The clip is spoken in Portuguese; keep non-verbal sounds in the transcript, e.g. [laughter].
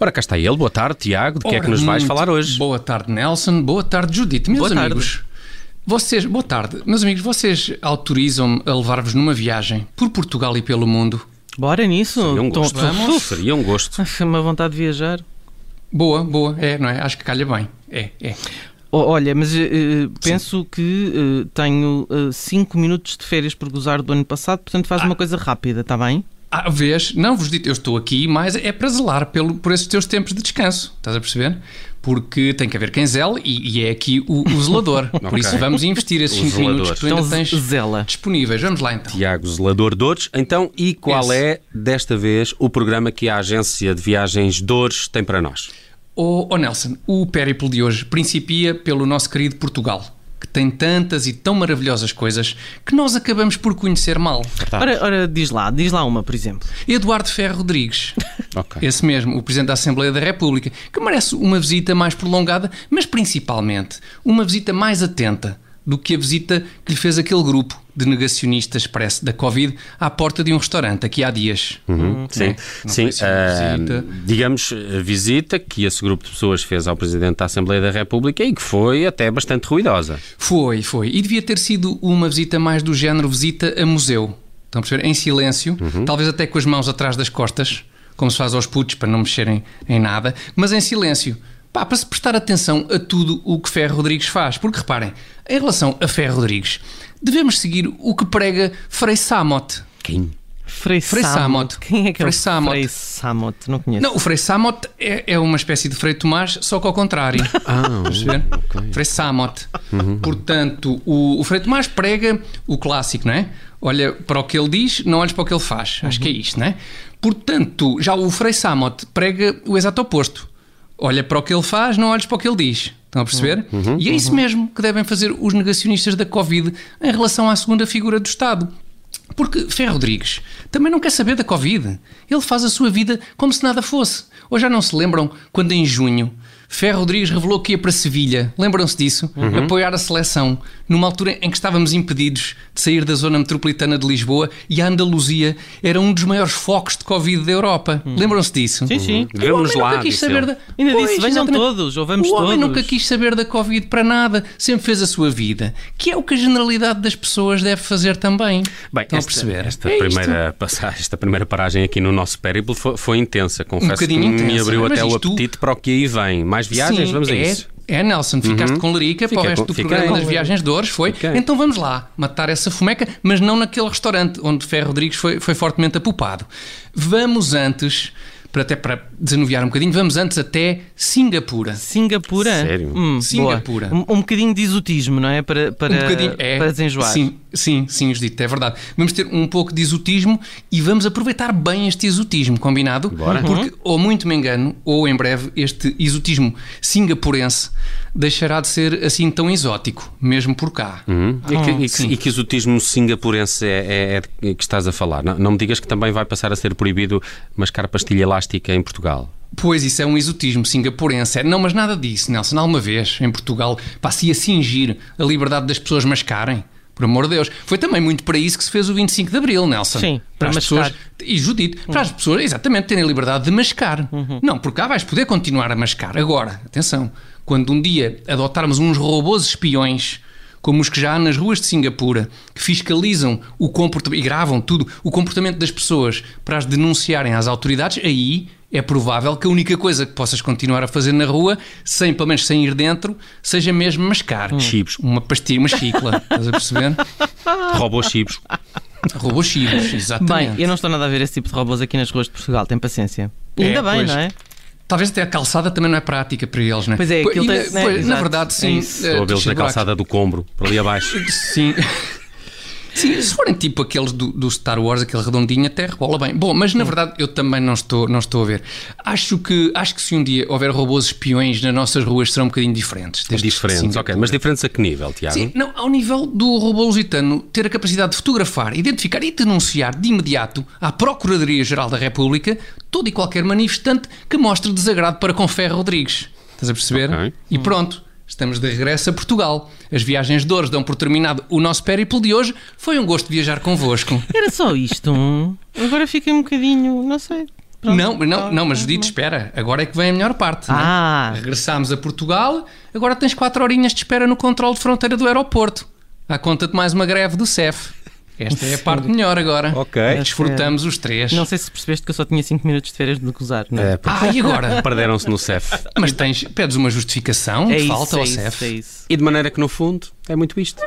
Ora, cá está ele. Boa tarde, Tiago. De que é que nos vais muito falar hoje? Boa tarde, Nelson. Boa tarde, Judite. Meus Boa tarde. amigos, vocês, boa tarde. Meus amigos, vocês autorizam-me a levar-vos numa viagem por Portugal e pelo mundo? Bora nisso. Seria um gosto. Vamos. Seria um gosto. Uma vontade de viajar. Boa, boa. É, não é? Acho que calha bem. É, é. Olha, mas eh, penso que eh, tenho 5 minutos de férias por gozar do ano passado, portanto faz uma coisa rápida, está bem? À vez, não vos digo, eu estou aqui, mas é para zelar pelo, por esses teus tempos de descanso. Estás a perceber? Porque tem que haver quem zele e, e é aqui o, o zelador. [laughs] Por Ok. isso vamos investir esses O 5 minutos que tu ainda Então tens zela. disponíveis. Vamos lá então. Tiago Zelador Dores. Então, e qual Esse. é, desta vez, o programa que a agência de viagens Dores tem para nós? Oh, oh, Nelson, o périplo de hoje principia pelo nosso querido Portugal, tem tantas e tão maravilhosas coisas que nós acabamos por conhecer mal. Ora, ora, diz lá, diz lá uma, por exemplo. Eduardo Ferro Rodrigues, [laughs] Ok. esse mesmo, o Presidente da Assembleia da República, que merece uma visita mais prolongada, mas principalmente uma visita mais atenta do que a visita que lhe fez aquele grupo de negacionistas expresso da Covid à porta de um restaurante aqui há dias. Uhum, sim, Não sim. uma ah, visita. digamos, a visita que esse grupo de pessoas fez ao Presidente da Assembleia da República e que foi até bastante ruidosa. Foi, foi. E devia ter sido uma visita mais do género visita a museu. Estão a perceber? Em silêncio, talvez até com as mãos atrás das costas, como se faz aos putos para não mexerem em nada, mas em silêncio. Pá, para se prestar atenção a tudo o que Ferro Rodrigues faz. Porque reparem, em relação a Ferro Rodrigues, devemos seguir o que prega Frei Samot. Quem? Frei, Frei Samot. Samot. Quem é que é Frei o Samot. Frei Samot? Não conheço. Não, o Frei Samot é, é uma espécie de Frei Tomás, só que ao contrário. Ah, [laughs] perceber? Frei Samot. Portanto, o, o Frei Tomás prega o clássico, não é? Olha para o que ele diz, não olhes para o que ele faz. Acho que é isto, não é? Portanto, já o Frei Samot prega o exato oposto. Olha para o que ele faz, não olhes para o que ele diz. Estão a perceber? e é isso mesmo que devem fazer os negacionistas da Covid em relação à segunda figura do Estado. Porque Ferro Rodrigues também não quer saber da Covid. Ele faz a sua vida como se nada fosse. Ou já não se lembram quando em junho Ferro Rodrigues revelou que ia para Sevilha? Lembram-se disso? Apoiar a seleção, numa altura em que estávamos impedidos de sair da zona metropolitana de Lisboa e a Andaluzia era um dos maiores focos de Covid da Europa. Lembram-se disso? Sim, sim. O Devemos homem lá, nunca quis disse saber ele. da... Ainda Pois, disse, venham exatamente. todos, ou vamos o homem todos. nunca quis saber da Covid para nada, sempre fez a sua vida, que é o que a generalidade das pessoas deve fazer também. Bem, Estão esta, a perceber? Esta, É isto. primeira passagem, esta primeira paragem aqui no nosso périplo foi, foi intensa. Confesso que bocadinho me intensa, abriu até o apetite para o que aí vem. Mais viagens? Sim, Vamos a é, isso. Uhum. É, Nelson, ficaste com larica para o Fiquei resto com- do fiquei. programa das viagens de Dores, foi? Fiquei. Então vamos lá, matar essa fomeca, mas não naquele restaurante onde Ferro Rodrigues foi, foi fortemente apupado. Vamos antes, para até para desanuviar um bocadinho, vamos antes até Singapura. Singapura? Sério? Hum, Singapura. Um, um bocadinho de exotismo, não é? Para, para, um bocadinho, é, para desenjoar. Sim, sim, sim, Judito, é verdade. Vamos ter um pouco de exotismo e vamos aproveitar bem este exotismo, combinado? Bora. Porque, ou muito me engano, ou em breve, este exotismo singapurense deixará de ser assim tão exótico, mesmo por cá. Hum? E, que, e que- e que exotismo singapurense é, é, é que estás a falar? Não, não me digas que também vai passar a ser proibido mascar pastilha elástica em Portugal. Pois, isso é um exotismo singapurense. É, Não, mas nada disso, Nelson. Alguma vez, em Portugal, passa a cingir a liberdade das pessoas mascarem. Por amor de Deus. Foi também muito para isso que se fez o 25 de Abril, Nelson. Sim, para as mascar. pessoas. E Judite, para as pessoas, exatamente, terem a liberdade de mascar. Não, por cá vais poder continuar a mascar. Agora, atenção, quando um dia adotarmos uns robôs espiões como os que já há nas ruas de Singapura, que fiscalizam o comportamento e gravam tudo, o comportamento das pessoas para as denunciarem às autoridades, aí é provável que a única coisa que possas continuar a fazer na rua, sem, pelo menos sem ir dentro, seja mesmo mascar. Chips. Uma pastilha, uma chicla, [laughs] estás a perceber? Robôs chips. Robôs chibos, exatamente. Bem, eu não estou nada a ver esse tipo de robôs aqui nas ruas de Portugal, tem paciência. É, Ainda bem, pois. não é? Talvez até a calçada também não é prática para eles, não é? Pois é, aquilo e, tem- né, pois, na verdade, é sim. eh, Estou a vê-los na calçada do Combro, por ali abaixo. Sim. Sim, se forem tipo aqueles do, do Star Wars, aquele redondinho, até rebola bem. Bom, mas na verdade eu também não estou, não estou a ver. Acho que, acho que se um dia houver robôs espiões nas nossas ruas serão um bocadinho diferentes. Diferentes, ok. Mas diferentes a que nível, Tiago? Sim, não, ao nível do robô lusitano ter a capacidade de fotografar, identificar e denunciar de imediato à Procuradoria-Geral da República todo e qualquer manifestante que mostre desagrado para com Ferro Rodrigues. Estás a perceber? Ok. E pronto, estamos de regresso a Portugal. As viagens de Ouros dão por terminado o nosso périplo de hoje. Foi um gosto viajar convosco. [laughs] Era só isto. Agora fiquei um bocadinho, não sei. Pronto. Não, não, Ah, não, mas ah, Judite, espera, agora é que vem a melhor parte. não é? Ah. Regressámos a Portugal, agora tens 4 horinhas de espera no controle de fronteira do aeroporto. À conta de mais uma greve do CEF. Esta é a parte melhor agora. Ok. Desfrutamos os três. Não sei se percebeste que eu só tinha 5 minutos de férias de gozar, não é? É, porque Ah, e agora? [laughs] perderam-se no CEF. Mas tens, pedes uma justificação É de isso, falta é ao isso, CEF. é isso. E de maneira que, no fundo, é muito isto.